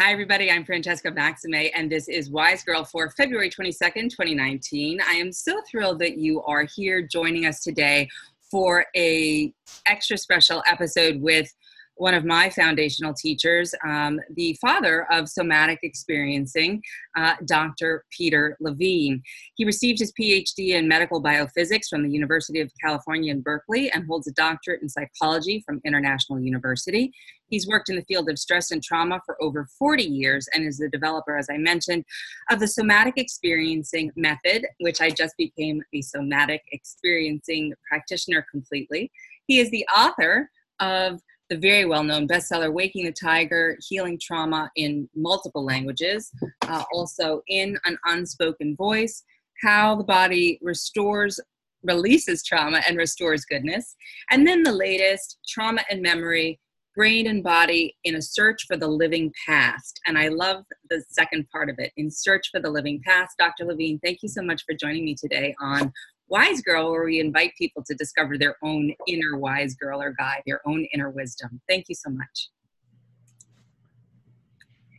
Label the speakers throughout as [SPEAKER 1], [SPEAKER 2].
[SPEAKER 1] Hi, everybody. I'm Francesca Maxime, and this is Wise Girl for February 22nd, 2019. I am so thrilled that you are here joining us today for a extra special episode with one of my foundational teachers, um, the father of somatic experiencing, uh, Dr. Peter Levine. He received his PhD in medical biophysics from the University of California in Berkeley and holds a doctorate in psychology from International University. He's worked in the field of stress and trauma for over 40 years and is the developer, as I mentioned, of the somatic experiencing method, which I just became a somatic experiencing practitioner completely. He is the author of the very well known bestseller Waking the Tiger Healing Trauma in Multiple Languages, uh, also in an unspoken voice, how the body restores, releases trauma and restores goodness. And then the latest Trauma and Memory Brain and Body in a Search for the Living Past. And I love the second part of it in Search for the Living Past. Dr. Levine, thank you so much for joining me today on Wise Girl, where we invite people to discover their own inner wise girl or guy, their own inner wisdom. Thank you so much.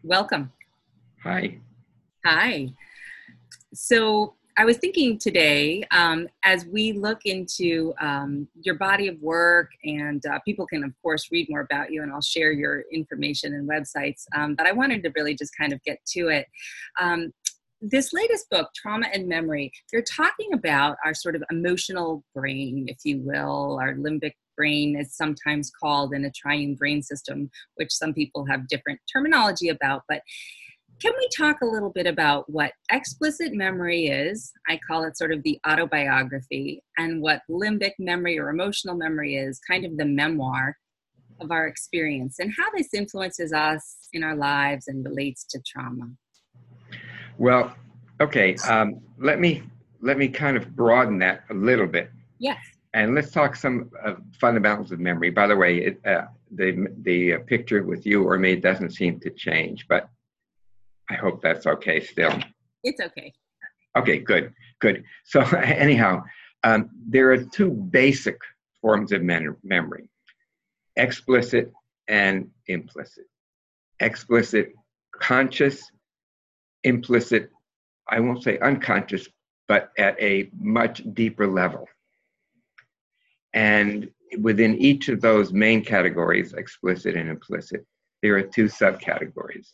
[SPEAKER 1] Welcome.
[SPEAKER 2] Hi.
[SPEAKER 1] Hi. So, I was thinking today, um, as we look into um, your body of work, and uh, people can, of course, read more about you, and I'll share your information and websites. Um, but I wanted to really just kind of get to it. This latest book, Trauma and Memory, they're talking about our sort of emotional brain, if you will, our limbic brain is sometimes called in a triune brain system, which some people have different terminology about. But can we talk a little bit about what explicit memory is? I call it sort of the autobiography, and what limbic memory or emotional memory is, kind of the memoir of our experience, and how this influences us in our lives and relates to trauma.
[SPEAKER 2] Well, okay. Um, let me let me kind of broaden that a little bit.
[SPEAKER 1] Yes.
[SPEAKER 2] And let's talk some uh, fundamentals of memory. By the way, it, uh, the the uh, picture with you or me doesn't seem to change, but I hope that's okay still.
[SPEAKER 1] It's okay.
[SPEAKER 2] Okay, good, good. So anyhow, um, there are two basic forms of mem- memory: explicit and implicit. Explicit, conscious implicit, I won't say unconscious, but at a much deeper level. And within each of those main categories, explicit and implicit, there are two subcategories.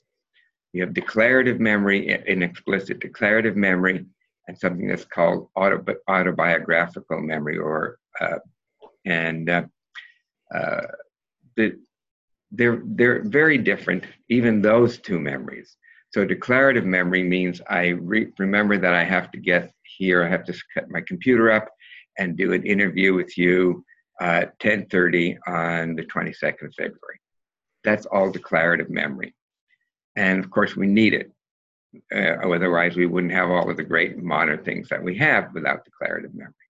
[SPEAKER 2] You have declarative memory and explicit declarative memory, and something that's called autobi- autobiographical memory, or uh, and uh, uh, the, they're they're very different. Even those two memories. So declarative memory means I re- remember that I have to get here. I have to cut my computer up and do an interview with you at 10:30 on the 22nd of February. That's all declarative memory, and of course we need it. Uh, otherwise, we wouldn't have all of the great modern things that we have without declarative memory.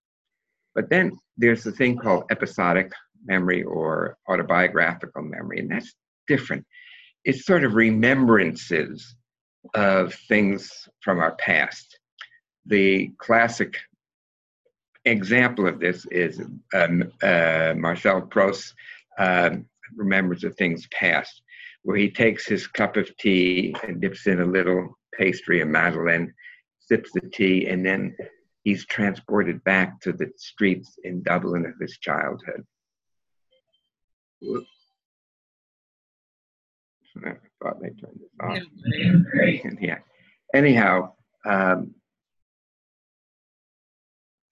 [SPEAKER 2] But then there's the thing called episodic memory or autobiographical memory, and that's different. It's sort of remembrances of things from our past. The classic example of this is um, uh, Marcel Proust um, remembers the things past, where he takes his cup of tea and dips in a little pastry, a madeleine, sips the tea, and then he's transported back to the streets in Dublin of his childhood. I thought they turned this off. yeah. Anyhow, um,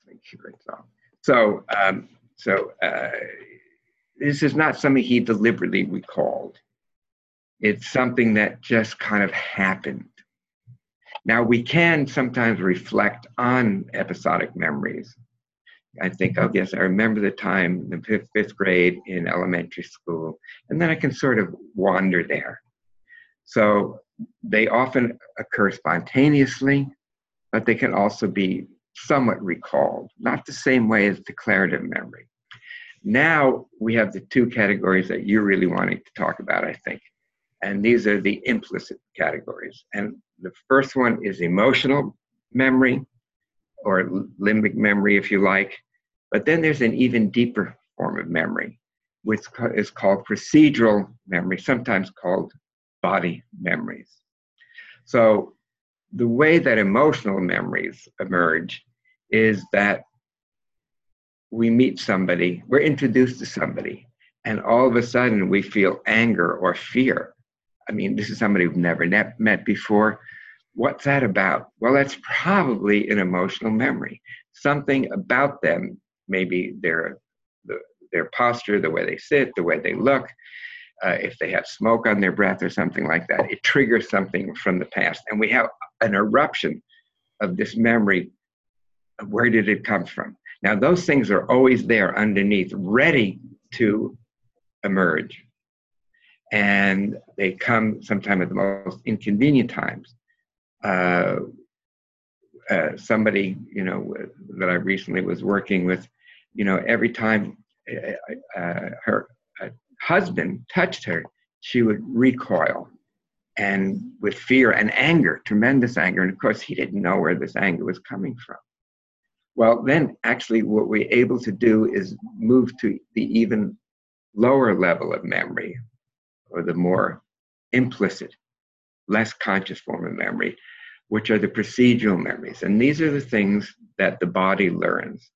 [SPEAKER 2] make sure it's off. So, um, so uh, this is not something he deliberately recalled. It's something that just kind of happened. Now we can sometimes reflect on episodic memories. I think, oh yes, I remember the time in the fifth, fifth grade in elementary school, and then I can sort of wander there. So they often occur spontaneously, but they can also be somewhat recalled, not the same way as declarative memory. Now we have the two categories that you're really wanting to talk about, I think. And these are the implicit categories. And the first one is emotional memory or limbic memory, if you like. But then there's an even deeper form of memory, which is called procedural memory, sometimes called body memories. So the way that emotional memories emerge is that we meet somebody, we're introduced to somebody, and all of a sudden we feel anger or fear. I mean, this is somebody we've never met before. What's that about? Well, that's probably an emotional memory. Something about them, maybe their their posture, the way they sit, the way they look, uh, if they have smoke on their breath or something like that, it triggers something from the past. And we have an eruption of this memory. Where did it come from? Now, those things are always there underneath, ready to emerge. And they come sometime at the most inconvenient times. Uh, uh, somebody, you know, that I recently was working with, you know, every time uh, uh her husband touched her, she would recoil and with fear and anger, tremendous anger. And of course, he didn't know where this anger was coming from. Well, then actually, what we're able to do is move to the even lower level of memory, or the more implicit, less conscious form of memory, which are the procedural memories. And these are the things that the body learns.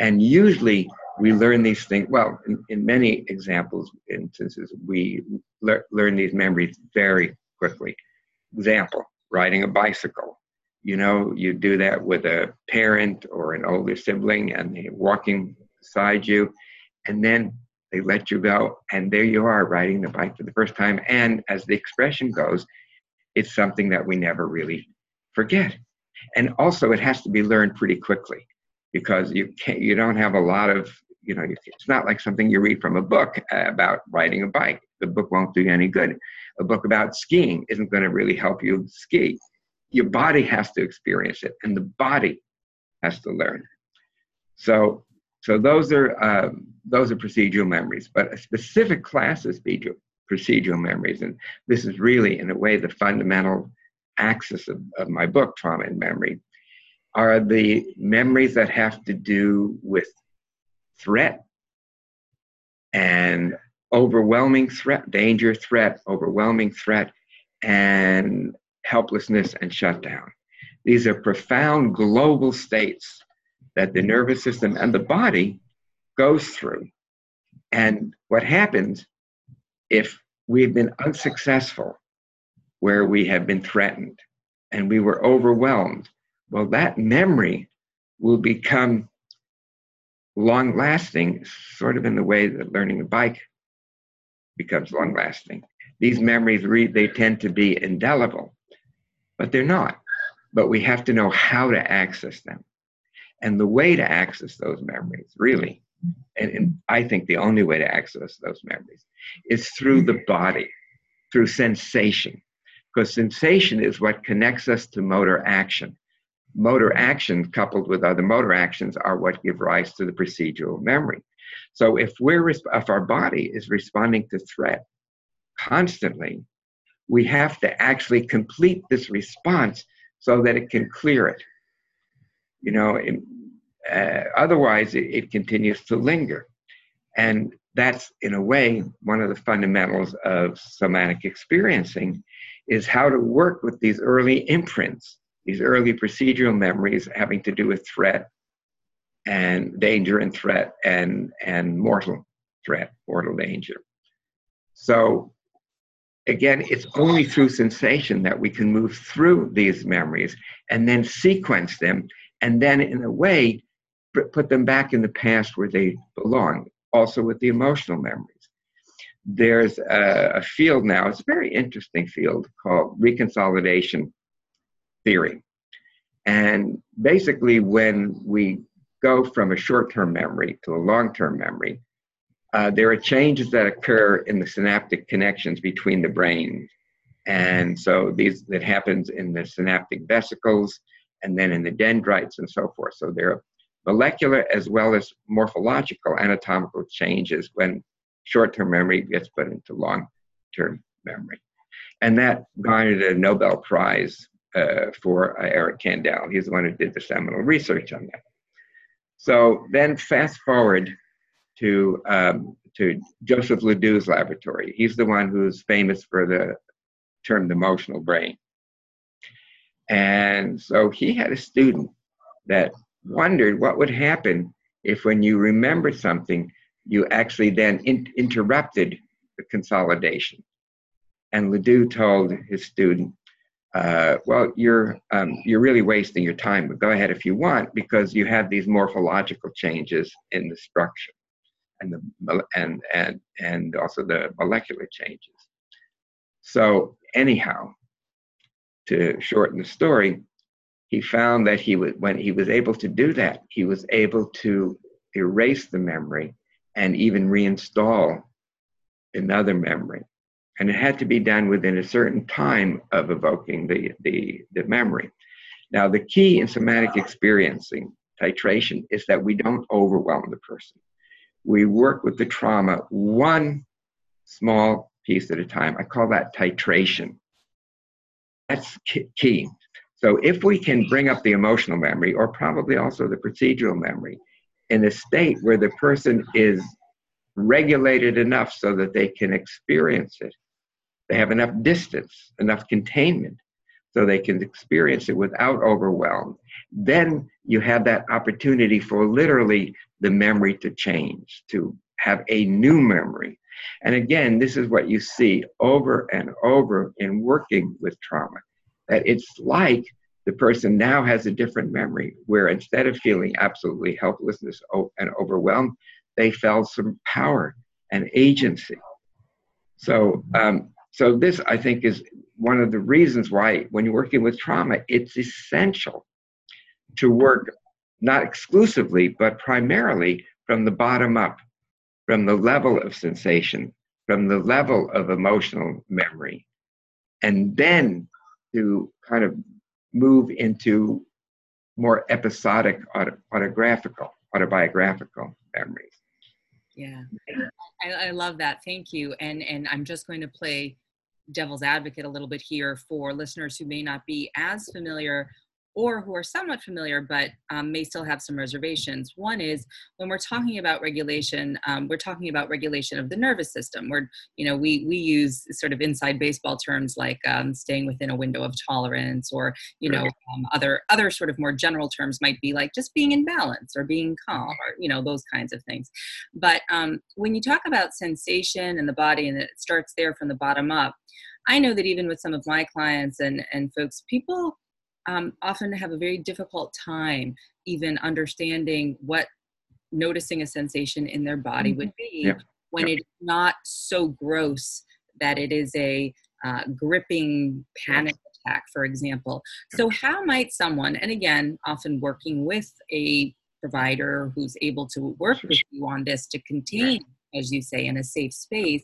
[SPEAKER 2] And usually, we learn these things well in, in many examples instances we le- learn these memories very quickly. Example riding a bicycle. You know you do that with a parent or an older sibling and they're walking beside you and then they let you go and there you are riding the bike for the first time. And as the expression goes it's something that we never really forget. And also it has to be learned pretty quickly because you can't you don't have a lot of you know it's not like something you read from a book uh, about riding a bike. The book won't do you any good. A book about skiing isn't going to really help you ski. Your body has to experience it and the body has to learn so so those are um, those are procedural memories but a specific class of procedural, procedural memories and this is really in a way the fundamental axis of, of my book trauma and memory are the memories that have to do with threat and overwhelming threat, danger, threat, overwhelming threat, and helplessness and shutdown. These are profound global states that the nervous system and the body goes through. And what happens if we've been unsuccessful where we have been threatened and we were overwhelmed? Well, that memory will become long lasting, sort of in the way that learning a bike becomes long lasting. These memories, they tend to be indelible, but they're not. But we have to know how to access them. And the way to access those memories, really, and, and I think the only way to access those memories is through the body, through sensation. Because sensation is what connects us to motor action motor actions coupled with other motor actions are what give rise to the procedural memory. So if we're if our body is responding to threat constantly, we have to actually complete this response so that it can clear it. You know, it, uh, otherwise it, it continues to linger, and that's in a way one of the fundamentals of somatic experiencing is how to work with these early imprints these early procedural memories having to do with threat and danger and threat and, and mortal threat, mortal danger. So, again, it's only through sensation that we can move through these memories and then sequence them, and then, in a way, put them back in the past where they belong, also with the emotional memories. There's a, a field now, it's a very interesting field called reconsolidation theory. And basically, when we go from a short term memory to a long term memory, uh, there are changes that occur in the synaptic connections between the brains. And so these that happens in the synaptic vesicles and then in the dendrites and so forth. So there are molecular as well as morphological anatomical changes when short-term memory gets put into long-term memory. And that garnered a Nobel Prize uh, for uh, Eric Kandel. He's the one who did the seminal research on that. So then fast forward to, um, to Joseph LeDoux's laboratory. He's the one who's famous for the termed emotional brain. And so he had a student that wondered what would happen if, when you remember something, you actually then in- interrupted the consolidation. And Ledoux told his student, uh, well, you're um, you're really wasting your time. But go ahead if you want, because you have these morphological changes in the structure, and the and and and also the molecular changes. So anyhow, to shorten the story, he found that he was when he was able to do that, he was able to erase the memory and even reinstall another memory. And it had to be done within a certain time of evoking the, the, the memory. Now, the key in somatic experiencing titration is that we don't overwhelm the person. We work with the trauma one small piece at a time. I call that titration. That's key. So if we can bring up the emotional memory, or probably also the procedural memory, in a state where the person is regulated enough so that they can experience it, they have enough distance, enough containment, so they can experience it without overwhelm, then you have that opportunity for literally the memory to change, to have a new memory. And again, this is what you see over and over in working with trauma that it's like the person now has a different memory where instead of feeling absolutely helplessness and overwhelmed, they felt some power and agency. So, um, so this I think is one of the reasons why when you're working with trauma, it's essential to work not exclusively but primarily from the bottom up, from the level of sensation, from the level of emotional memory, and then to kind of move into more episodic autographical autobiographical memories.
[SPEAKER 1] Yeah. I, I, love that. Thank you. And and i'm just going to play devil's advocate a little bit here for listeners who may not be as familiar or who are somewhat familiar but um, may still have some reservations. One is when we're talking about regulation, um, we're talking about regulation of the nervous system. We're, you know we we use sort of inside baseball terms like um, staying within a window of tolerance, or you know um, other other sort of more general terms might be like just being in balance or being calm or you know those kinds of things. But um, when you talk about sensation and the body and it starts there from the bottom up. I know that even with some of my clients and, and folks, people um, often have a very difficult time even understanding what noticing a sensation in their body mm-hmm. would be yeah. when yeah. it's not so gross that it is a uh, gripping panic attack, for example. So, how might someone, and again, often working with a provider who's able to work with you on this to contain, as you say, in a safe space,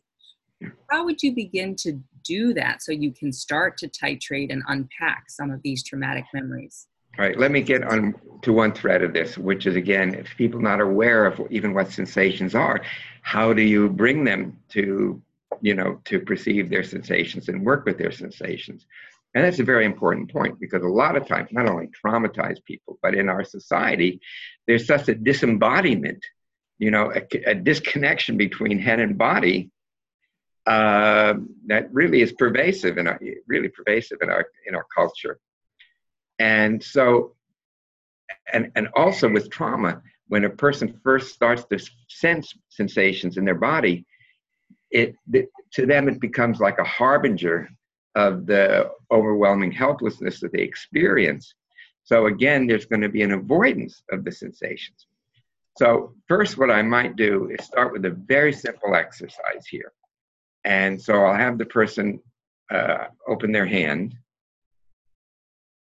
[SPEAKER 1] how would you begin to do that so you can start to titrate and unpack some of these traumatic memories?
[SPEAKER 2] All right, let me get on to one thread of this, which is again, if people not aware of even what sensations are, how do you bring them to, you know, to perceive their sensations and work with their sensations? And that's a very important point because a lot of times, not only traumatized people, but in our society, there's such a disembodiment, you know, a, a disconnection between head and body uh, that really is pervasive in our really pervasive in our in our culture. And so, and and also with trauma, when a person first starts to sense sensations in their body, it to them it becomes like a harbinger of the overwhelming helplessness that they experience. So again, there's going to be an avoidance of the sensations. So first, what I might do is start with a very simple exercise here. And so I'll have the person uh, open their hand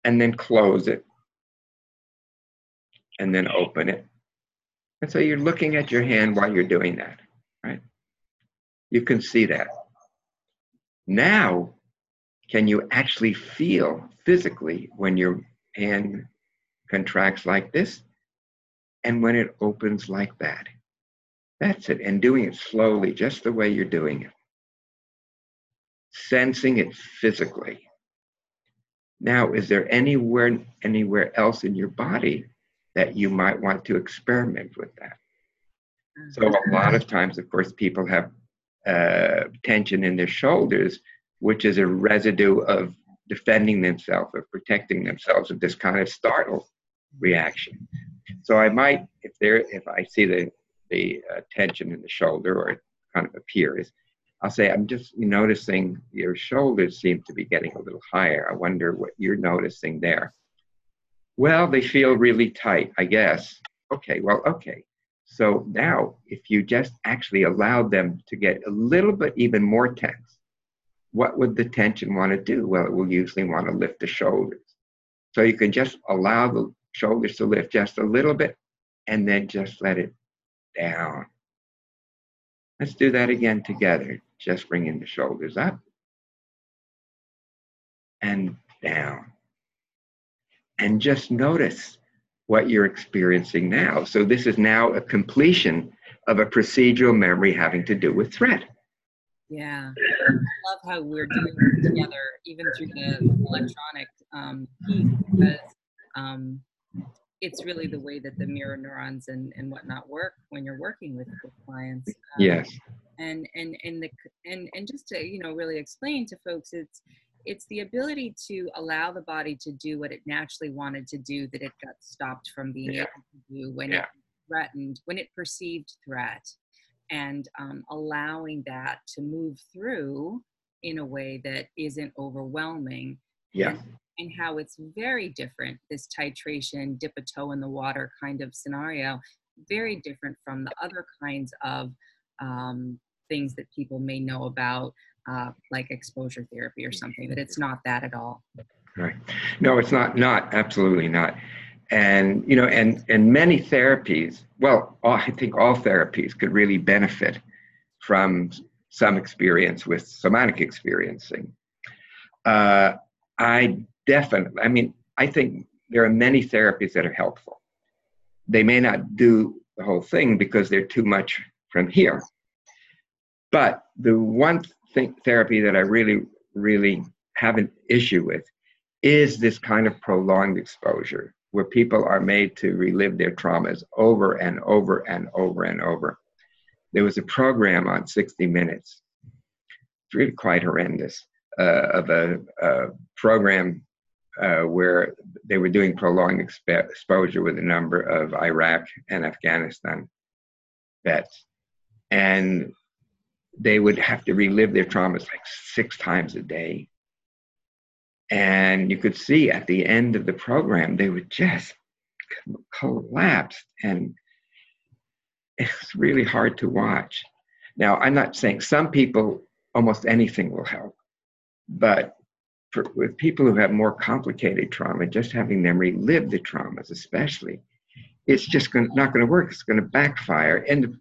[SPEAKER 2] and then close it and then open it. And so you're looking at your hand while you're doing that, right? You can see that. Now, can you actually feel physically when your hand contracts like this and when it opens like that? That's it. And doing it slowly, just the way you're doing it sensing it physically. Now, is there anywhere anywhere else in your body that you might want to experiment with that? So a lot of times, of course, people have uh, tension in their shoulders which is a residue of defending themselves or protecting themselves of this kind of startle reaction. So I might, if there, if I see the the uh, tension in the shoulder or it kind of appears, I'll say, I'm just noticing your shoulders seem to be getting a little higher. I wonder what you're noticing there. Well, they feel really tight, I guess. Okay, well, okay. So now, if you just actually allowed them to get a little bit even more tense, what would the tension want to do? Well, it will usually want to lift the shoulders. So you can just allow the shoulders to lift just a little bit and then just let it down. Let's do that again together. Just bringing the shoulders up and down. And just notice what you're experiencing now. So, this is now a completion of a procedural memory having to do with threat.
[SPEAKER 1] Yeah, I love how we're doing it together, even through the electronic um, piece, because um, it's really the way that the mirror neurons and, and whatnot work when you're working with, with clients. Um,
[SPEAKER 2] yes.
[SPEAKER 1] And and and the and and just to you know really explain to folks, it's it's the ability to allow the body to do what it naturally wanted to do that it got stopped from being yeah. able to do when yeah. it threatened when it perceived threat and um, allowing that to move through in a way that isn't overwhelming
[SPEAKER 2] yeah
[SPEAKER 1] and, and how it's very different this titration dip a toe in the water kind of scenario very different from the other kinds of um, things that people may know about uh, like exposure therapy or something that it's not that at all.
[SPEAKER 2] Right. No it's not not absolutely not. And you know and and many therapies well i think all therapies could really benefit from some experience with somatic experiencing. Uh, i definitely i mean i think there are many therapies that are helpful. They may not do the whole thing because they're too much from here but the one thing therapy that i really really have an issue with is this kind of prolonged exposure where people are made to relive their traumas over and over and over and over. There was a program on 60 Minutes, it's really quite horrendous, uh, of a, a program uh, where they were doing prolonged exp- exposure with a number of Iraq and Afghanistan vets. And they would have to relive their traumas like six times a day and you could see at the end of the program, they would just collapse. And it's really hard to watch. Now, I'm not saying some people, almost anything will help. But for, with people who have more complicated trauma, just having them relive the traumas, especially, it's just gonna, not going to work. It's going to backfire. And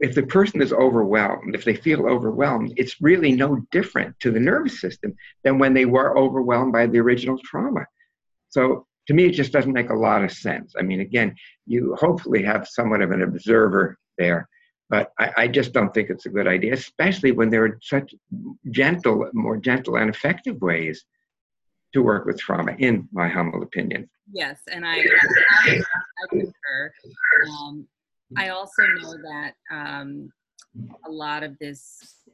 [SPEAKER 2] if the person is overwhelmed, if they feel overwhelmed, it's really no different to the nervous system than when they were overwhelmed by the original trauma. So to me, it just doesn't make a lot of sense. I mean, again, you hopefully have somewhat of an observer there, but I, I just don't think it's a good idea, especially when there are such gentle, more gentle and effective ways to work with trauma, in my humble opinion.
[SPEAKER 1] Yes, and I, I, I concur. Um, I also know that um, a lot of this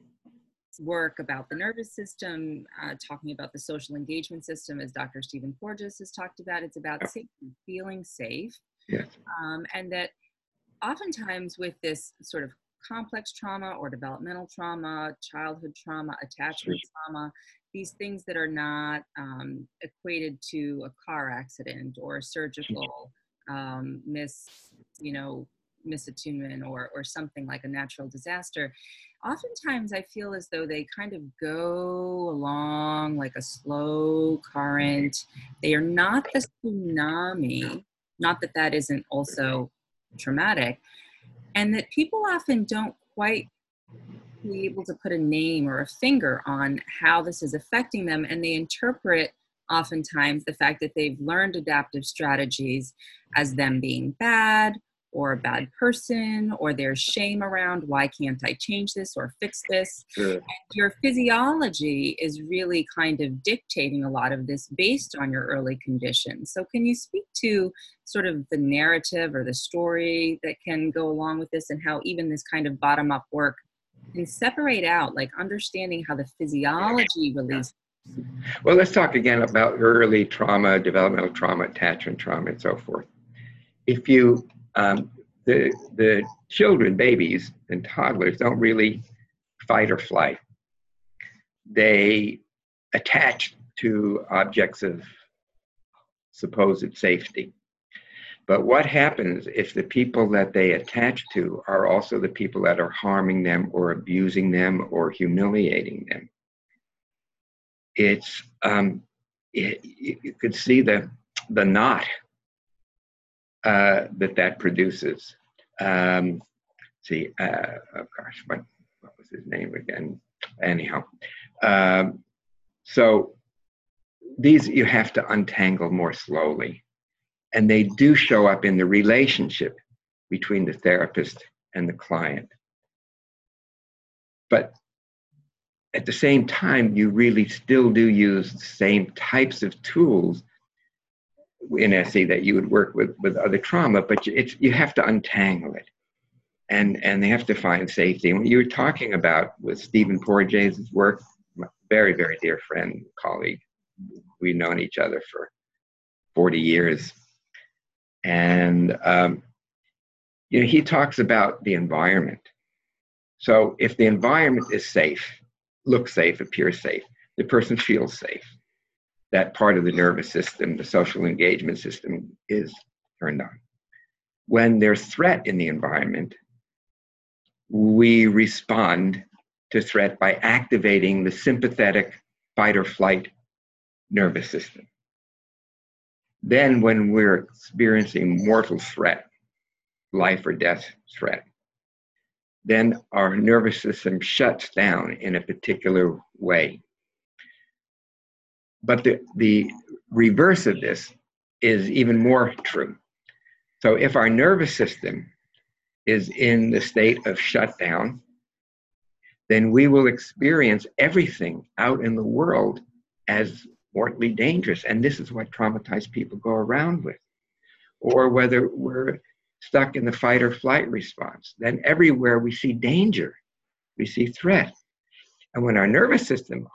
[SPEAKER 1] work about the nervous system, uh, talking about the social engagement system, as Dr. Stephen Porges has talked about, it's about safety, feeling safe.
[SPEAKER 2] Yes.
[SPEAKER 1] Um, and that oftentimes with this sort of complex trauma or developmental trauma, childhood trauma, attachment trauma, these things that are not um, equated to a car accident or a surgical um, miss, you know, misattunement or or something like a natural disaster oftentimes i feel as though they kind of go along like a slow current. They are not the tsunami not that that isn't also traumatic and that people often don't quite be able to put a name or a finger on how this is affecting them and they interpret oftentimes the fact that they've learned adaptive strategies as them being bad or a bad person or there's shame around why can't i change this or fix this
[SPEAKER 2] sure.
[SPEAKER 1] your physiology is really kind of dictating a lot of this based on your early conditions so can you speak to sort of the narrative or the story that can go along with this and how even this kind of bottom up work can separate out, like understanding how the physiology releases.
[SPEAKER 2] Well, let's talk again about early trauma, developmental trauma, attachment trauma, and so forth. If you, um, the, the children, babies, and toddlers don't really fight or flight. They attach to objects of supposed safety. But what happens if the people that they attach to are also the people that are harming them or abusing them or humiliating them? It's um, it, you could see the the knot uh, that that produces. Um, see, uh, oh gosh, what what was his name again? Anyhow, um, so these you have to untangle more slowly and they do show up in the relationship between the therapist and the client. But at the same time, you really still do use the same types of tools in SE that you would work with with other trauma, but it's you have to untangle it, and and they have to find safety. And what you were talking about with Stephen Porges' work, very very dear friend, colleague, we've known each other for forty years, and um, you know he talks about the environment. So if the environment is safe looks safe appears safe the person feels safe that part of the nervous system the social engagement system is turned on when there's threat in the environment we respond to threat by activating the sympathetic fight or flight nervous system then, when we're experiencing mortal threat, life or death threat, then our nervous system shuts down in a particular way. But the, the reverse of this is even more true. So, if our nervous system is in the state of shutdown, then we will experience everything out in the world as mortally dangerous. And this is what traumatized people go around with. Or whether we're stuck in the fight or flight response, then everywhere we see danger, we see threat. And when our nervous system,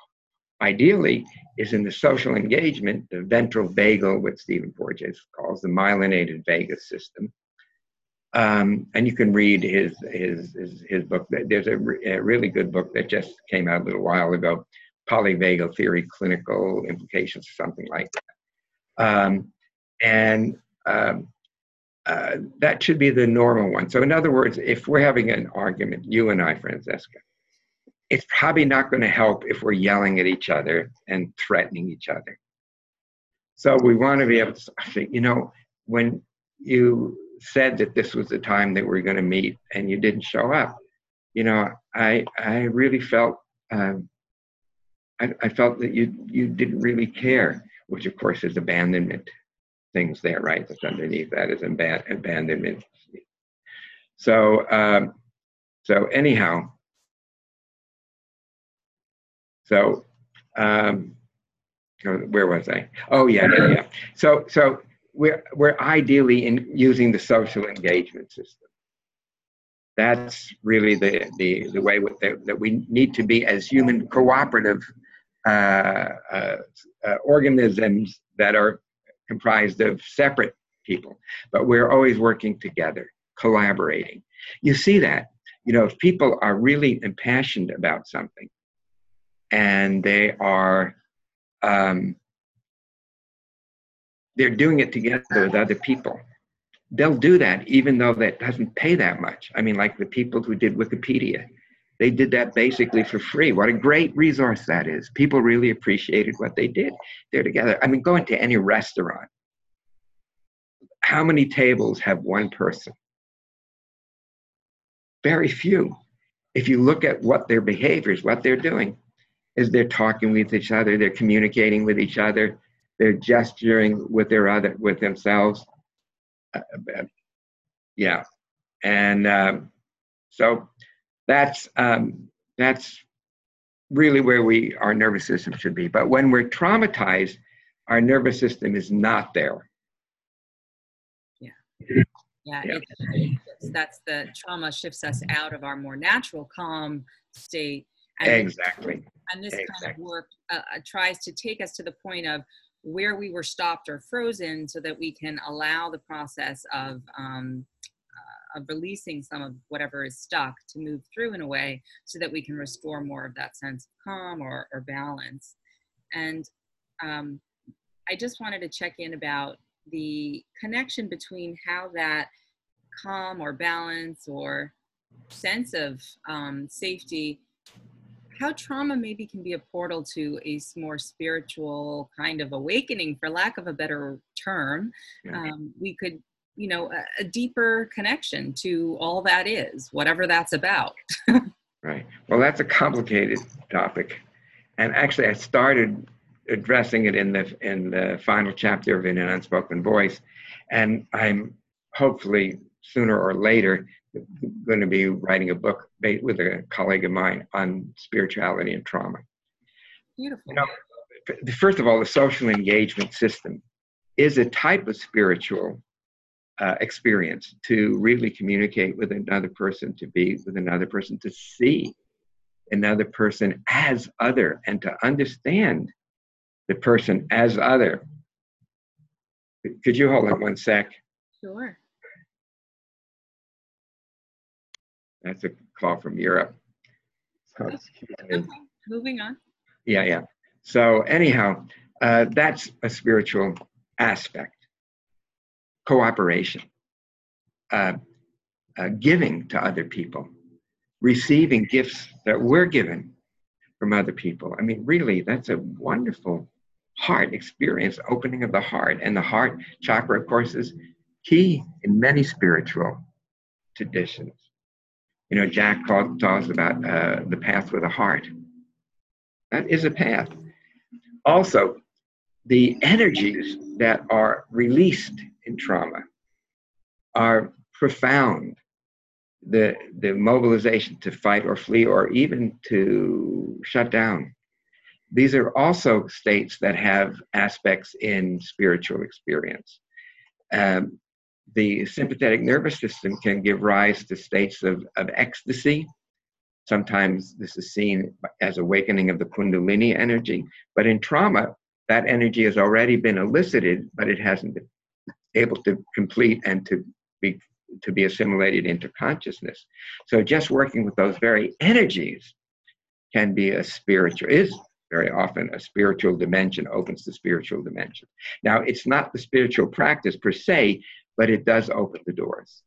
[SPEAKER 2] ideally, is in the social engagement, the ventral vagal, what Stephen Porges calls the myelinated vagus system, um, and you can read his, his, his, his book. There's a, re- a, really good book that just came out a little while ago polyvagal theory, clinical implications, or something like that. Um, and um, uh, that should be the normal one. So, in other words, if we're having an argument, you and I, Francesca, it's probably not going to help if we're yelling at each other and threatening each other. So, we want to be able to say, you know, when you said that this was the time that we are going to meet and you didn't show up, you know, I I really felt um, I, I felt that you you didn't really care, which of course is abandonment. Things there, right? That's underneath that is ab- abandonment. So um, so anyhow, so um, where was I? Oh yeah, yeah, yeah. So so we're we're ideally in using the social engagement system. That's really the the the way that, that we need to be as human cooperative uh, uh, uh, organisms that are comprised of separate people, but we're always working together, collaborating. You see that, you know, if people are really impassioned about something and they are, um, they're doing it together with other people. They'll do that even though that doesn't pay that much. I mean, like the people who did Wikipedia they did that basically for free. What a great resource that is. People really appreciated what they did. They're together. I mean, go into any restaurant. How many tables have one person? Very few. If you look at what their behaviors, what they're doing, is they're talking with each other, they're communicating with each other, they're gesturing with their other with themselves. Uh, yeah, and um, so that's um, that's really where we our nervous system should be. But when we're traumatized, our nervous system is not there.
[SPEAKER 1] Yeah, yeah. yeah. that's the trauma shifts us out of our more natural calm state.
[SPEAKER 2] And, exactly.
[SPEAKER 1] And this exactly. kind of work uh, uh, tries to take us to the point of where we were stopped or frozen so that we can allow the process of um, uh, of releasing some of whatever is stuck to move through in a way so that we can restore more of that sense of calm or, or balance and um, i just wanted to check in about the connection between how that calm or balance or sense of um, safety how trauma maybe can be a portal to a more spiritual kind of awakening for lack of a better term. Um, we could you know a, a, deeper connection to all that is whatever that's about.
[SPEAKER 2] Right. Well that's a complicated topic. And actually i started addressing it in the in the final chapter of in an unspoken voice. And i'm hopefully sooner or later going to be writing a book with a colleague of mine on spirituality and trauma.
[SPEAKER 1] Beautiful.
[SPEAKER 2] You know, first of all, the social engagement system is a type of spiritual uh, experience to really communicate with another person, to be with another person, to see another person as other, and to understand the person as other. Could you hold it one sec?
[SPEAKER 1] Sure.
[SPEAKER 2] That's a call from Europe.
[SPEAKER 1] So, okay. Moving on.
[SPEAKER 2] Yeah, yeah. So anyhow, uh, that's a spiritual aspect. Cooperation, uh, uh, giving to other people, receiving gifts that we're given from other people. I mean, really, that's a wonderful heart experience, opening of the heart. And the heart chakra, of course, is key in many spiritual traditions. You know, Jack talks about uh, the path with a heart. That is a path. Also, the energies that are released in trauma are profound. The, the mobilization to fight or flee or even to shut down. These are also states that have aspects in spiritual experience. Um, the sympathetic nervous system can give rise to states of, of ecstasy. Sometimes this is seen as awakening of the Kundalini energy, but in trauma, that energy has already been elicited, but it hasn't been able to complete and to be to be assimilated into consciousness. So just working with those very energies can be a spiritual is very often a spiritual dimension opens the spiritual dimension. Now it's not the spiritual practice per se, but it does open the doors,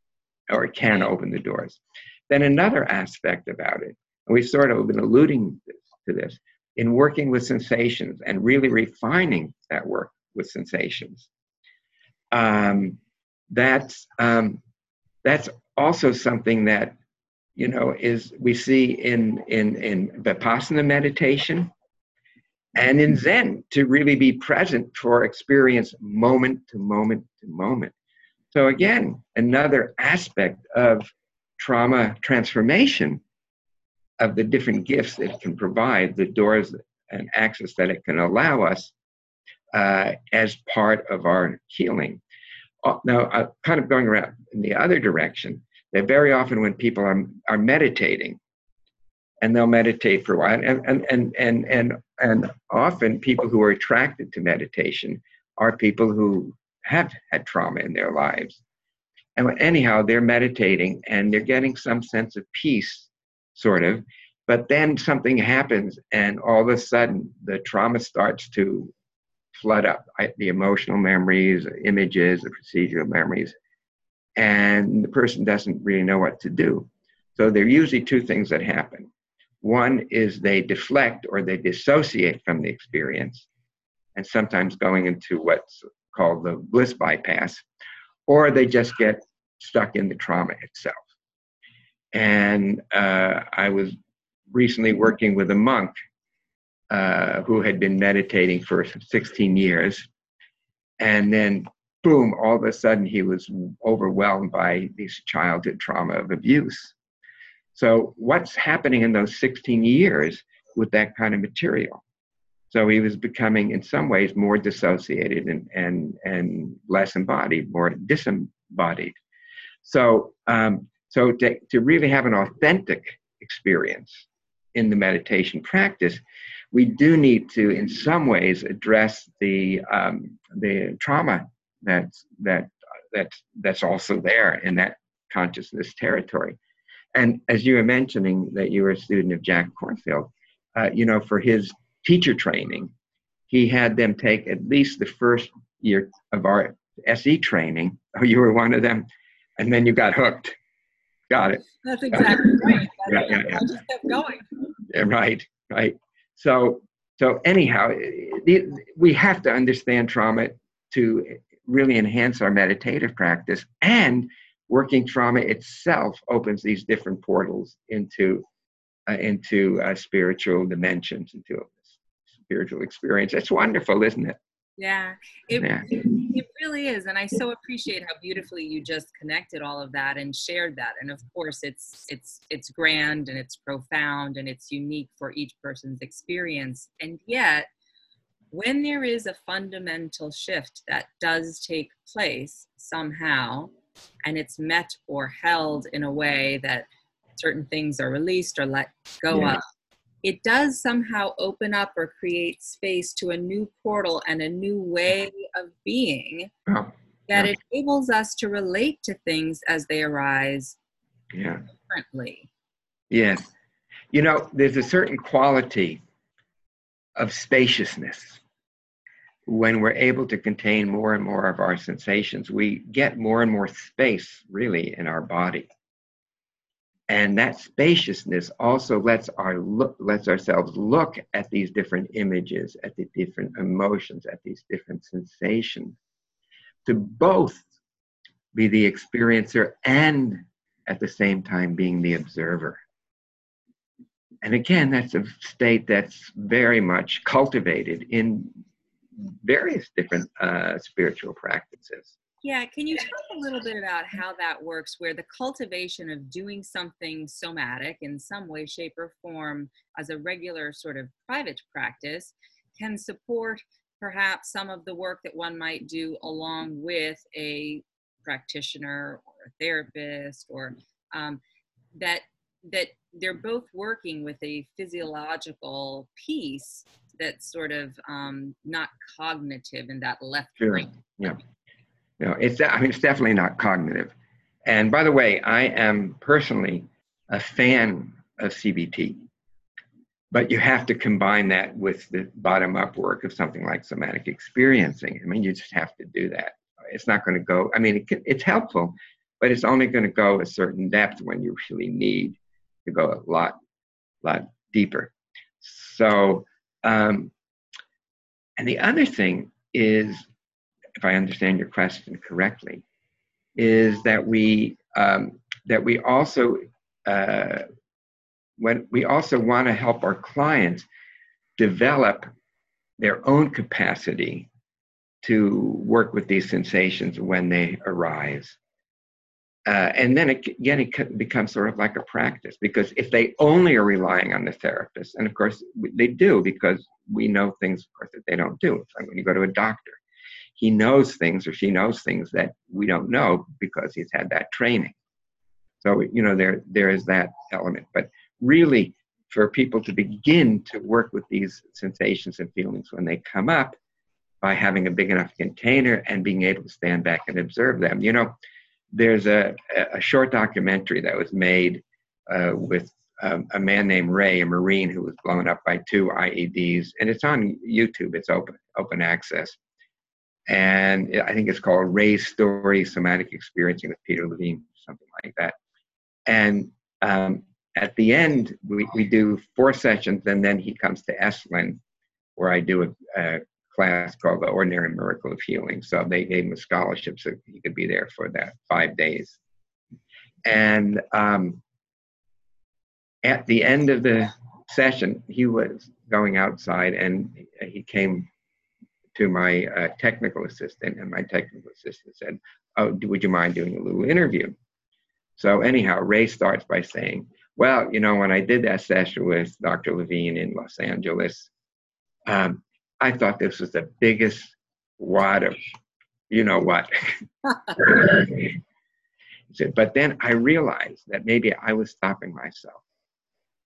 [SPEAKER 2] or it can open the doors. Then another aspect about it, and we've sort of been alluding to this, in working with sensations and really refining that work with sensations. Um, that's um, that's also something that you know is we see in in in vipassana meditation and in zen to really be present for experience moment to moment to moment so, again, another aspect of trauma transformation of the different gifts it can provide, the doors and access that it can allow us uh, as part of our healing. Uh, now, uh, kind of going around in the other direction, that very often when people are, are meditating, and they'll meditate for a while, and, and, and, and, and, and often people who are attracted to meditation are people who have had trauma in their lives. And anyhow, they're meditating and they're getting some sense of peace, sort of. But then something happens, and all of a sudden, the trauma starts to flood up the emotional memories, images, the procedural memories, and the person doesn't really know what to do. So there are usually two things that happen. One is they deflect or they dissociate from the experience, and sometimes going into what's called the bliss bypass, or they just get stuck in the trauma itself. And uh, I was recently working with a monk uh, who had been meditating for 16 years. And then, boom, all of a sudden he was overwhelmed by this childhood trauma of abuse. So, what's happening in those 16 years with that kind of material? So he was becoming, in some ways, more dissociated and, and, and less embodied, more disembodied. So, um, so to, to really have an authentic experience in the meditation practice, we do need to, in some ways, address the um, the trauma that's that that's that's also there in that consciousness territory. And as you were mentioning that you were a student of Jack Kornfield, uh, you know, for his teacher training, he had them take at least the first year of our SE training. Oh, you were one of them, and then you got hooked. Got it.
[SPEAKER 1] That's exactly right.
[SPEAKER 2] yeah, yeah, yeah.
[SPEAKER 1] I just kept going.
[SPEAKER 2] Yeah, right, right. So, so anyhow, we have to understand trauma to really enhance our meditative practice, and working trauma itself opens these different portals into uh, into uh, spiritual dimensions, into spiritual experience. It's wonderful, isn't it?
[SPEAKER 1] Yeah, it, yeah. it really is. And I so appreciate how beautifully you just connected all of that and shared that. And of course it's it's it's grand and it's profound and it's unique for each person's experience. And yet when there is a fundamental shift that does take place somehow and it's met or held in a way that certain things are released or let go yeah. of it does somehow open up or create space to a new portal and a new way of being oh, that yeah. enables us to relate to things as they arise
[SPEAKER 2] yeah.
[SPEAKER 1] differently.
[SPEAKER 2] Yes. You know, there's a certain quality of spaciousness when we're able to contain more and more of our sensations. We get more and more space, really, in our body and that spaciousness also lets our look lets ourselves look at these different images at the different emotions at these different sensations. To both be the experiencer and at the same time being the observer. And again that's a state that's very much cultivated in various different uh, spiritual practices
[SPEAKER 1] yeah, can you talk a little bit about how that works, where the cultivation of doing something somatic in some way, shape, or form as a regular sort of private practice can support perhaps some of the work that one might do along with a practitioner or a therapist, or um, that that they're both working with a physiological piece that's sort of um, not cognitive in that left
[SPEAKER 2] brain. Yeah. You know, it's I mean it's definitely not cognitive. And by the way, I am personally a fan of CBT, but you have to combine that with the bottom-up work of something like somatic experiencing. I mean, you just have to do that. It's not going to go. I mean, it can, it's helpful, but it's only going to go a certain depth when you really need to go a lot, lot deeper. So, um, and the other thing is if I understand your question correctly, is that we um, that we also uh, when we also want to help our clients develop their own capacity to work with these sensations when they arise. Uh, and then it, again, it becomes sort of like a practice because if they only are relying on the therapist, and of course they do because we know things, of course, that they don't do. It's like when you go to a doctor, he knows things or she knows things that we don't know because he's had that training. So you know there there is that element, but really for people to begin to work with these sensations and feelings when they come up by having a big enough container and being able to stand back and observe them. You know, there's a, a short documentary that was made uh, with um, a man named Ray, a Marine who was blown up by two IEDs, and it's on YouTube. It's open open access and I think it's called Ray's Story Somatic Experiencing with Peter Levine, something like that. And um, at the end, we, we do four sessions, and then he comes to Esalen, where I do a, a class called The Ordinary Miracle of Healing. So they gave him a scholarship so he could be there for that five days. And um, at the end of the session, he was going outside and he came to my uh, technical assistant, and my technical assistant said, "Oh, would you mind doing a little interview?" So anyhow, Ray starts by saying, "Well, you know, when I did that session with Dr. Levine in Los Angeles, um, I thought this was the biggest wad of, you know what." Said, but then I realized that maybe I was stopping myself.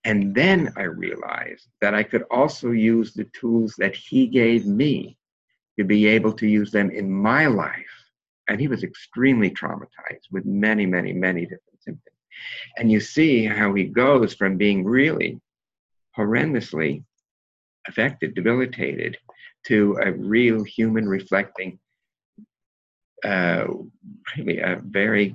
[SPEAKER 2] And then I realized that I could also use the tools that he gave me to be able to use them in my life. And he was extremely traumatized with many, many, many different symptoms. And you see how he goes from being really horrendously affected, debilitated, to a real human reflecting, uh, really a very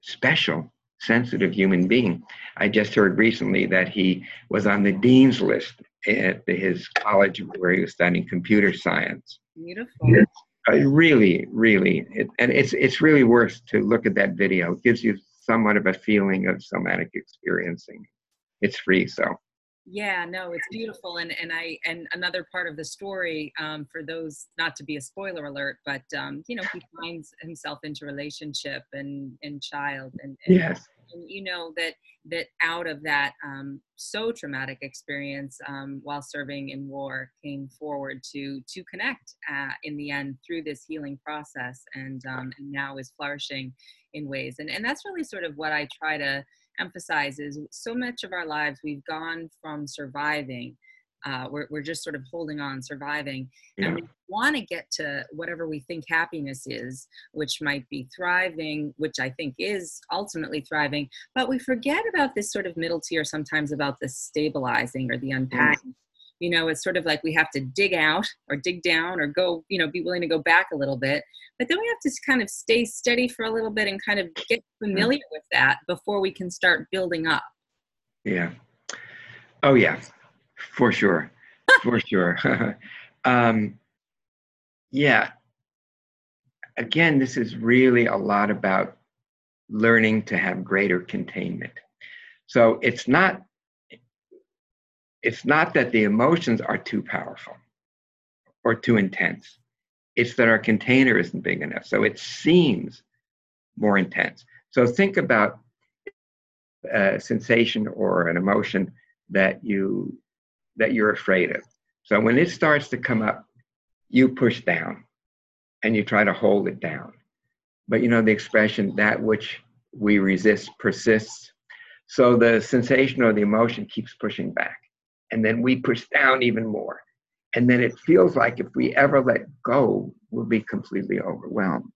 [SPEAKER 2] special sensitive human being. I just heard recently that he was on the dean's list at his college where he was studying computer science.
[SPEAKER 1] Beautiful.
[SPEAKER 2] Uh, really, really, it, and it's it's really worth to look at that video. It gives you somewhat of a feeling of somatic experiencing. It's free, so
[SPEAKER 1] yeah no it's beautiful and and i and another part of the story um, for those not to be a spoiler alert but um, you know he finds himself into relationship and and child and, and
[SPEAKER 2] yes
[SPEAKER 1] and you know that that out of that um, so traumatic experience um, while serving in war came forward to to connect uh, in the end through this healing process and, um, and now is flourishing in ways. And and that's really sort of what i try to emphasizes so much of our lives we've gone from surviving uh, we're, we're just sort of holding on surviving yeah. and we want to get to whatever we think happiness is which might be thriving which i think is ultimately thriving but we forget about this sort of middle tier sometimes about the stabilizing or the unpacking. You know it's sort of like we have to dig out or dig down or go you know be willing to go back a little bit but then we have to kind of stay steady for a little bit and kind of get familiar with that before we can start building up.
[SPEAKER 2] Yeah. Oh yeah for sure for sure um, yeah again this is really a lot about learning to have greater containment so it's not it's not that the emotions are too powerful or too intense. It's that our container isn't big enough. So it seems more intense. So think about a sensation or an emotion that you that you're afraid of. So when it starts to come up, you push down and you try to hold it down. But you know the expression that which we resist persists. So the sensation or the emotion keeps pushing back and then we push down even more. And then it feels like if we ever let go, we'll be completely overwhelmed.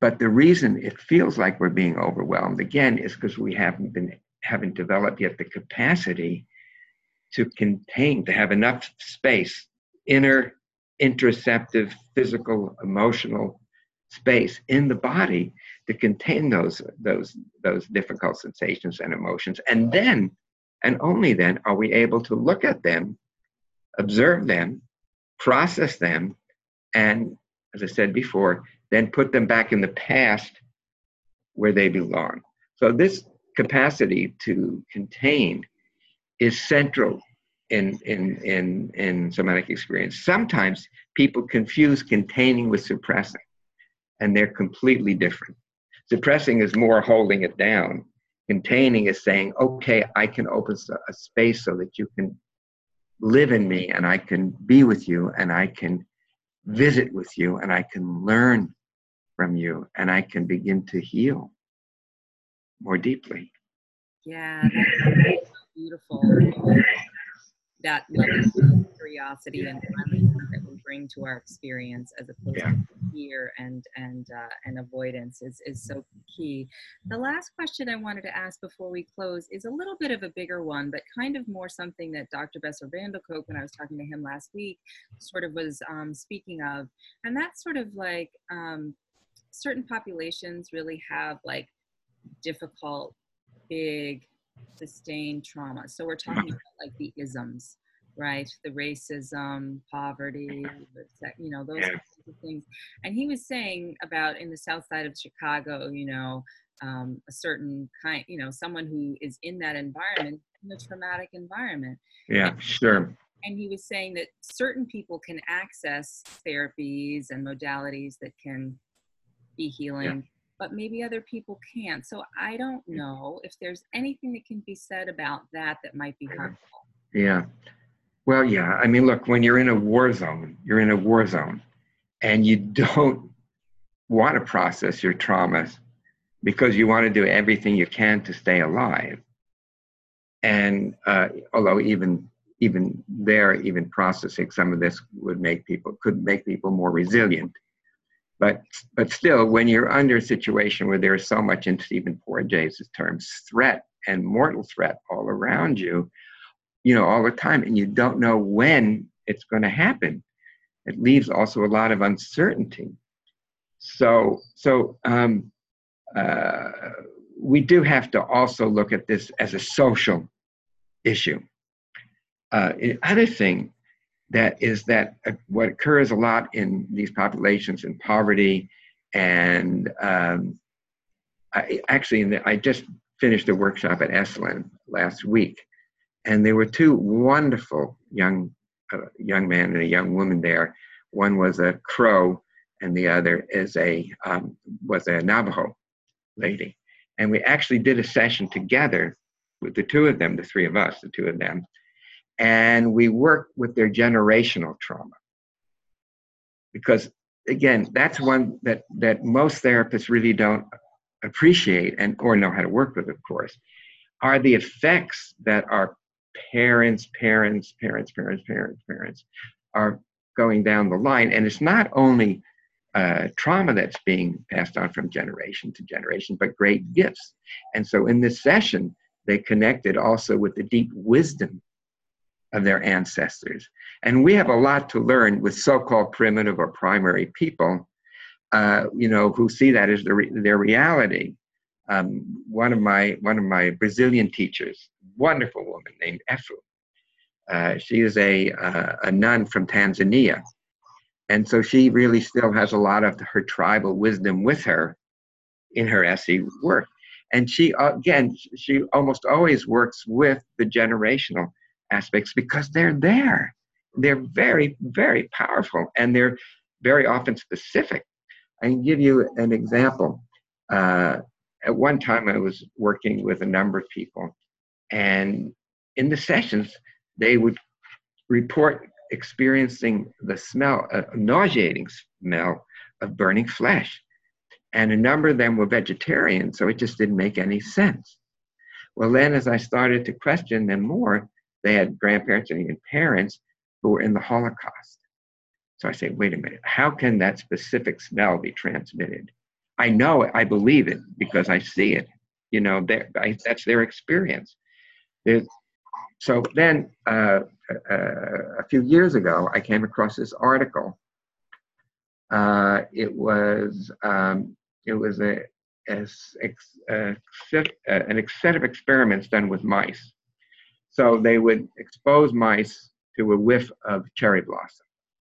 [SPEAKER 2] But the reason it feels like we're being overwhelmed again is because we haven't been haven't developed yet the capacity to contain, to have enough space, inner, interoceptive, physical, emotional space in the body to contain those those those difficult sensations and emotions. And then and only then are we able to look at them, observe them, process them, and as I said before, then put them back in the past where they belong. So, this capacity to contain is central in, in, in, in somatic experience. Sometimes people confuse containing with suppressing, and they're completely different. Suppressing is more holding it down, Containing is saying, okay, I can open a space so that you can live in me and I can be with you and I can visit with you and I can learn from you and I can begin to heal more deeply.
[SPEAKER 1] Yeah, that's beautiful. That curiosity and that we bring to our experience as opposed yeah. to fear and and uh, and avoidance is is so key. The last question I wanted to ask before we close is a little bit of a bigger one, but kind of more something that Dr. Bessel van der Kolk, when I was talking to him last week, sort of was um, speaking of, and that's sort of like um, certain populations really have like difficult, big, sustained trauma. So we're talking about like the isms right? The racism, poverty, you know, those kinds of things. And he was saying about in the south side of Chicago, you know, um, a certain kind, you know, someone who is in that environment, in a traumatic environment.
[SPEAKER 2] Yeah,
[SPEAKER 1] and,
[SPEAKER 2] sure.
[SPEAKER 1] And he was saying that certain people can access therapies and modalities that can be healing. Yeah. But maybe other people can't. So I don't know if there's anything that can be said about that that might be harmful.
[SPEAKER 2] Yeah. Well, yeah. I mean, look, when you're in a war zone, you're in a war zone and you don't want to process your traumas because you want to do everything you can to stay alive. And uh, although even even there, even processing some of this would make people could make people more resilient. But but still, when you're under a situation where there's so much, in Stephen Porges' terms, threat and mortal threat all around you, you know, all the time, and you don't know when it's going to happen. It leaves also a lot of uncertainty. So so um, uh, we do have to also look at this as a social issue. Uh, the other thing that is that uh, what occurs a lot in these populations in poverty and um, I, actually the, I just finished a workshop at Esalen last week and there were two wonderful young uh, young man and a young woman there. One was a crow and the other is a um, was a Navajo lady. And we actually did a session together with the two of them the three of us the two of them and we work with their generational trauma. Because again that's one that that most therapists really don't appreciate and or know how to work with of course are the effects that our parents parents parents parents parents parents are going down the line. And it's not only uh, trauma that's being passed on from generation to generation but great gifts. And so in this session they connected also with the deep wisdom of their ancestors. And we have a lot to learn with so-called primitive or primary people, uh, you know, who see that as their, their reality. Um, one of my one of my Brazilian teachers, wonderful woman named Efu. Uh, she is a uh, a nun from Tanzania, and so she really still has a lot of her tribal wisdom with her in her SE work. And she again, she almost always works with the generational aspects because they're there. They're very, very powerful and they're very often specific. I can give you an example. Uh, at one time, I was working with a number of people, and in the sessions, they would report experiencing the smell, a nauseating smell of burning flesh. And a number of them were vegetarian, so it just didn't make any sense. Well, then, as I started to question them more, they had grandparents and even parents who were in the Holocaust. So I say, wait a minute, how can that specific smell be transmitted? I know it, I believe it because I see it. You know, I, that's their experience. There's, so then, uh, uh, a few years ago, I came across this article. Uh, it was um, it was a, a, a, an set of experiments done with mice, so they would expose mice to a whiff of cherry blossom.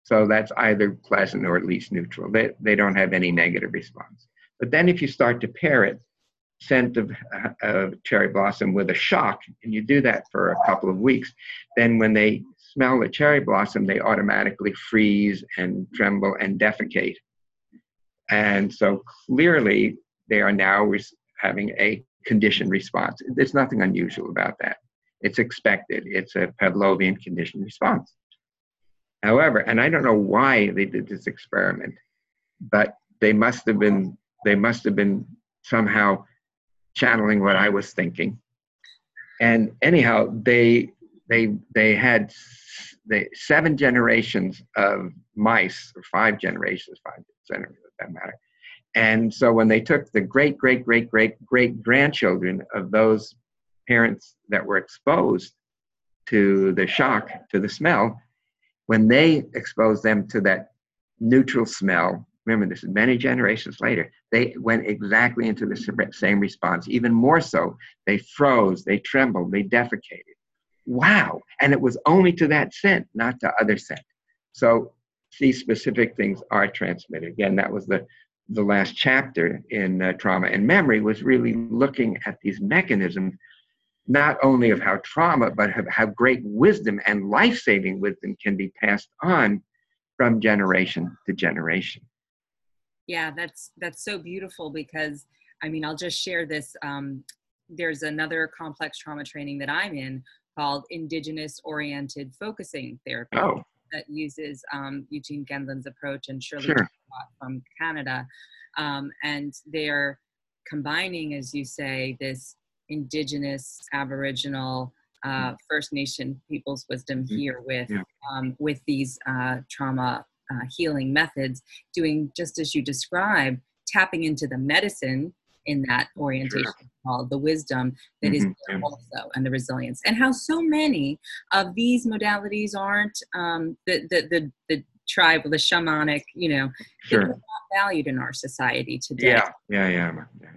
[SPEAKER 2] So that's either pleasant or at least neutral. They, they don't have any negative response. But then if you start to pair it, scent of, of cherry blossom with a shock, and you do that for a couple of weeks, then when they smell the cherry blossom, they automatically freeze and tremble and defecate. And so clearly they are now having a conditioned response. There's nothing unusual about that. It's expected. It's a Pavlovian conditioned response. However, and I don't know why they did this experiment, but they must have been they must have been somehow channeling what I was thinking. And anyhow, they they they had they, seven generations of mice, or five generations, five generations, that matter. And so when they took the great, great, great, great, great grandchildren of those parents that were exposed to the shock, to the smell, when they exposed them to that neutral smell, remember this is many generations later, they went exactly into the same response. Even more so, they froze, they trembled, they defecated. Wow. And it was only to that scent, not to other scent. So these specific things are transmitted. Again, that was the the last chapter in uh, trauma and memory was really looking at these mechanisms not only of how trauma, but of how great wisdom and life saving wisdom can be passed on from generation to generation.
[SPEAKER 1] Yeah, that's that's so beautiful because I mean I'll just share this. Um, there's another complex trauma training that I'm in called Indigenous Oriented Focusing Therapy
[SPEAKER 2] oh.
[SPEAKER 1] that uses um, Eugene Gendlin's approach and Shirley
[SPEAKER 2] sure.
[SPEAKER 1] from Canada, um, and they're combining, as you say, this indigenous, aboriginal, uh, First Nation people's wisdom mm-hmm. here with yeah. um, with these uh, trauma uh, healing methods, doing just as you describe, tapping into the medicine in that orientation sure. called the wisdom that mm-hmm. is there also and the resilience and how so many of these modalities aren't um, the, the the the tribal the shamanic you know sure. not valued in our society today
[SPEAKER 2] yeah yeah yeah yeah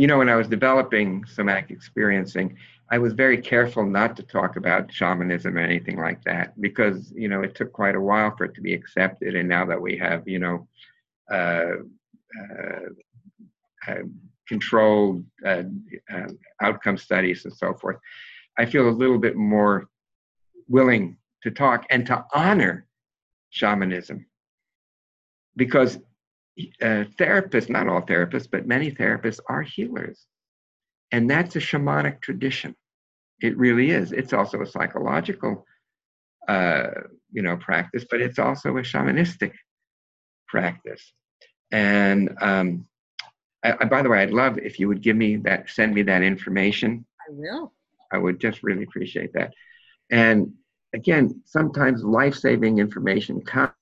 [SPEAKER 2] you know when i was developing somatic experiencing I was very careful not to talk about shamanism or anything like that because you know it took quite a while for it to be accepted, and now that we have you know uh, uh, uh, controlled uh, uh, outcome studies and so forth, I feel a little bit more willing to talk and to honor shamanism. Because uh, therapists, not all therapists, but many therapists are healers. And that's a shamanic tradition. It really is. It's also a psychological, uh, you know, practice, but it's also a shamanistic practice. And um, I, I, by the way, I'd love if you would give me that, send me that information.
[SPEAKER 1] I will.
[SPEAKER 2] I would just really appreciate that. And again, sometimes life-saving information comes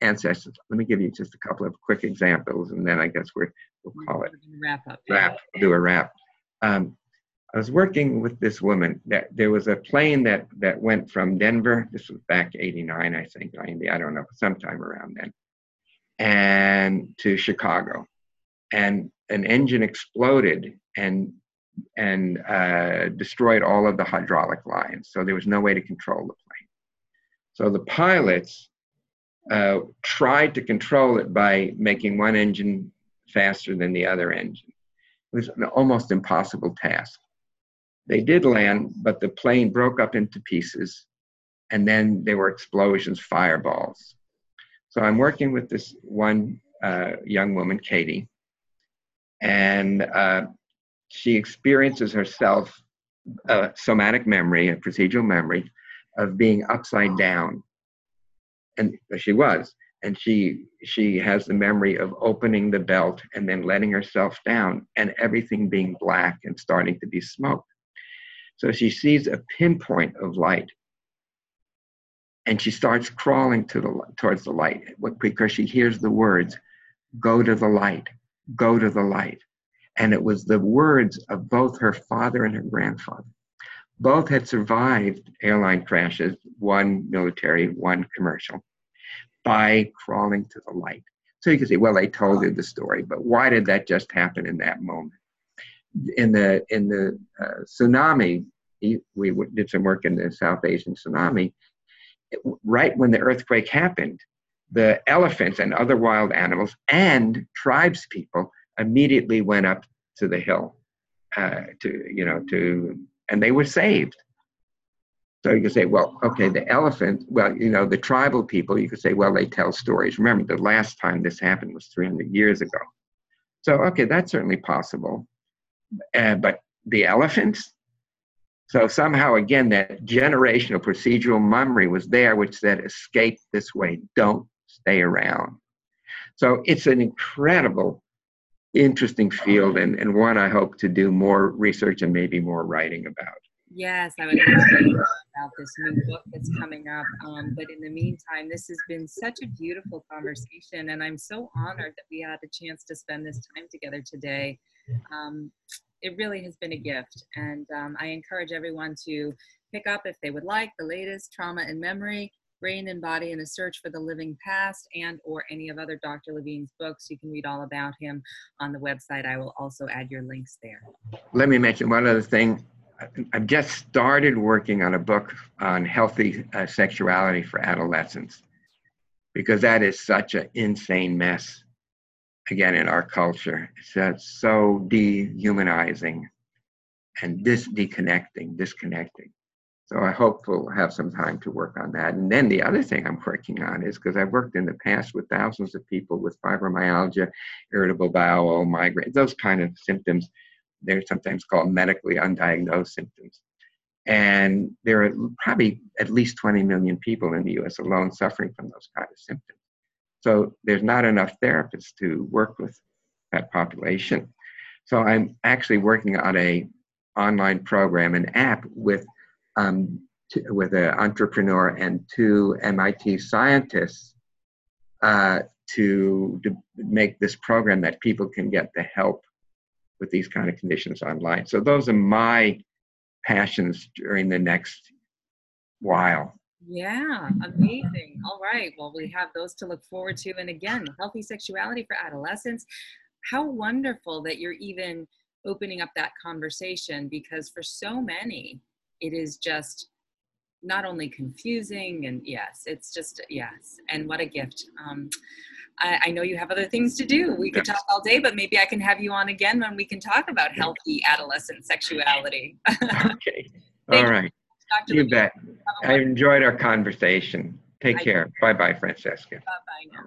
[SPEAKER 2] ancestors. Let me give you just a couple of quick examples, and then I guess we're, we'll call it
[SPEAKER 1] wrap up.
[SPEAKER 2] Wrap. do a wrap. Um, I was working with this woman. That there was a plane that that went from Denver. This was back '89, I think, 90. I don't know, sometime around then, and to Chicago, and an engine exploded and and uh, destroyed all of the hydraulic lines. So there was no way to control the plane. So the pilots uh, tried to control it by making one engine faster than the other engine. It was an almost impossible task. They did land, but the plane broke up into pieces, and then there were explosions, fireballs. So I'm working with this one uh, young woman, Katie, and uh, she experiences herself a somatic memory, a procedural memory, of being upside down and she was and she she has the memory of opening the belt and then letting herself down and everything being black and starting to be smoke. So she sees a pinpoint of light. And she starts crawling to the towards the light because she hears the words go to the light go to the light. And it was the words of both her father and her grandfather both had survived airline crashes, one military, one commercial, by crawling to the light. So you can say, well, they told you the story, but why did that just happen in that moment? In the in the uh, tsunami, we did some work in the South Asian tsunami. Right when the earthquake happened, the elephants and other wild animals and tribes people immediately went up to the hill uh, to you know to and they were saved. So you could say, well, okay, the elephant, well, you know, the tribal people, you could say, well, they tell stories. Remember, the last time this happened was 300 years ago. So, okay, that's certainly possible. Uh, but the elephants? So somehow, again, that generational procedural memory was there, which said, escape this way, don't stay around. So it's an incredible interesting field and, and one I hope to do more research and maybe more writing about.
[SPEAKER 1] Yes, I would about this new book that's coming up. Um, but in the meantime, this has been such a beautiful conversation, and I'm so honored that we had a chance to spend this time together today. Um, it really has been a gift, and um, I encourage everyone to pick up, if they would like, the latest Trauma and Memory brain and body in a search for the living past and or any of other dr levine's books. You can read all about him on the website. I will also add your links there.
[SPEAKER 2] Let me mention one other thing. I've just started working on a book on healthy uh, sexuality for adolescents because that is such an insane mess again in our culture. It's uh, so dehumanizing and dis deconnecting disconnecting so I hope we'll have some time to work on that. And then the other thing I'm working on is because I've worked in the past with thousands of people with fibromyalgia, irritable bowel, migraine, those kind of symptoms. They're sometimes called medically undiagnosed symptoms. And there are probably at least 20 million people in the US alone suffering from those kind of symptoms. So there's not enough therapists to work with that population. So I'm actually working on a online program, an app with um, t- with an entrepreneur and two MIT scientists uh, to, to make this program that people can get the help with these kind of conditions online. So those are my passions during the next while.
[SPEAKER 1] Yeah, amazing. All right. Well, we have those to look forward to. And again, healthy sexuality for adolescents. How wonderful that you're even opening up that conversation because for so many, it is just not only confusing and yes, it's just yes. And what a gift. Um, I, I know you have other things to do. We could talk all day, but maybe I can have you on again when we can talk about healthy adolescent sexuality.
[SPEAKER 2] okay. All right. Dr. You bet. I enjoyed our conversation. Take care. Bye bye, Francesca. Bye bye now.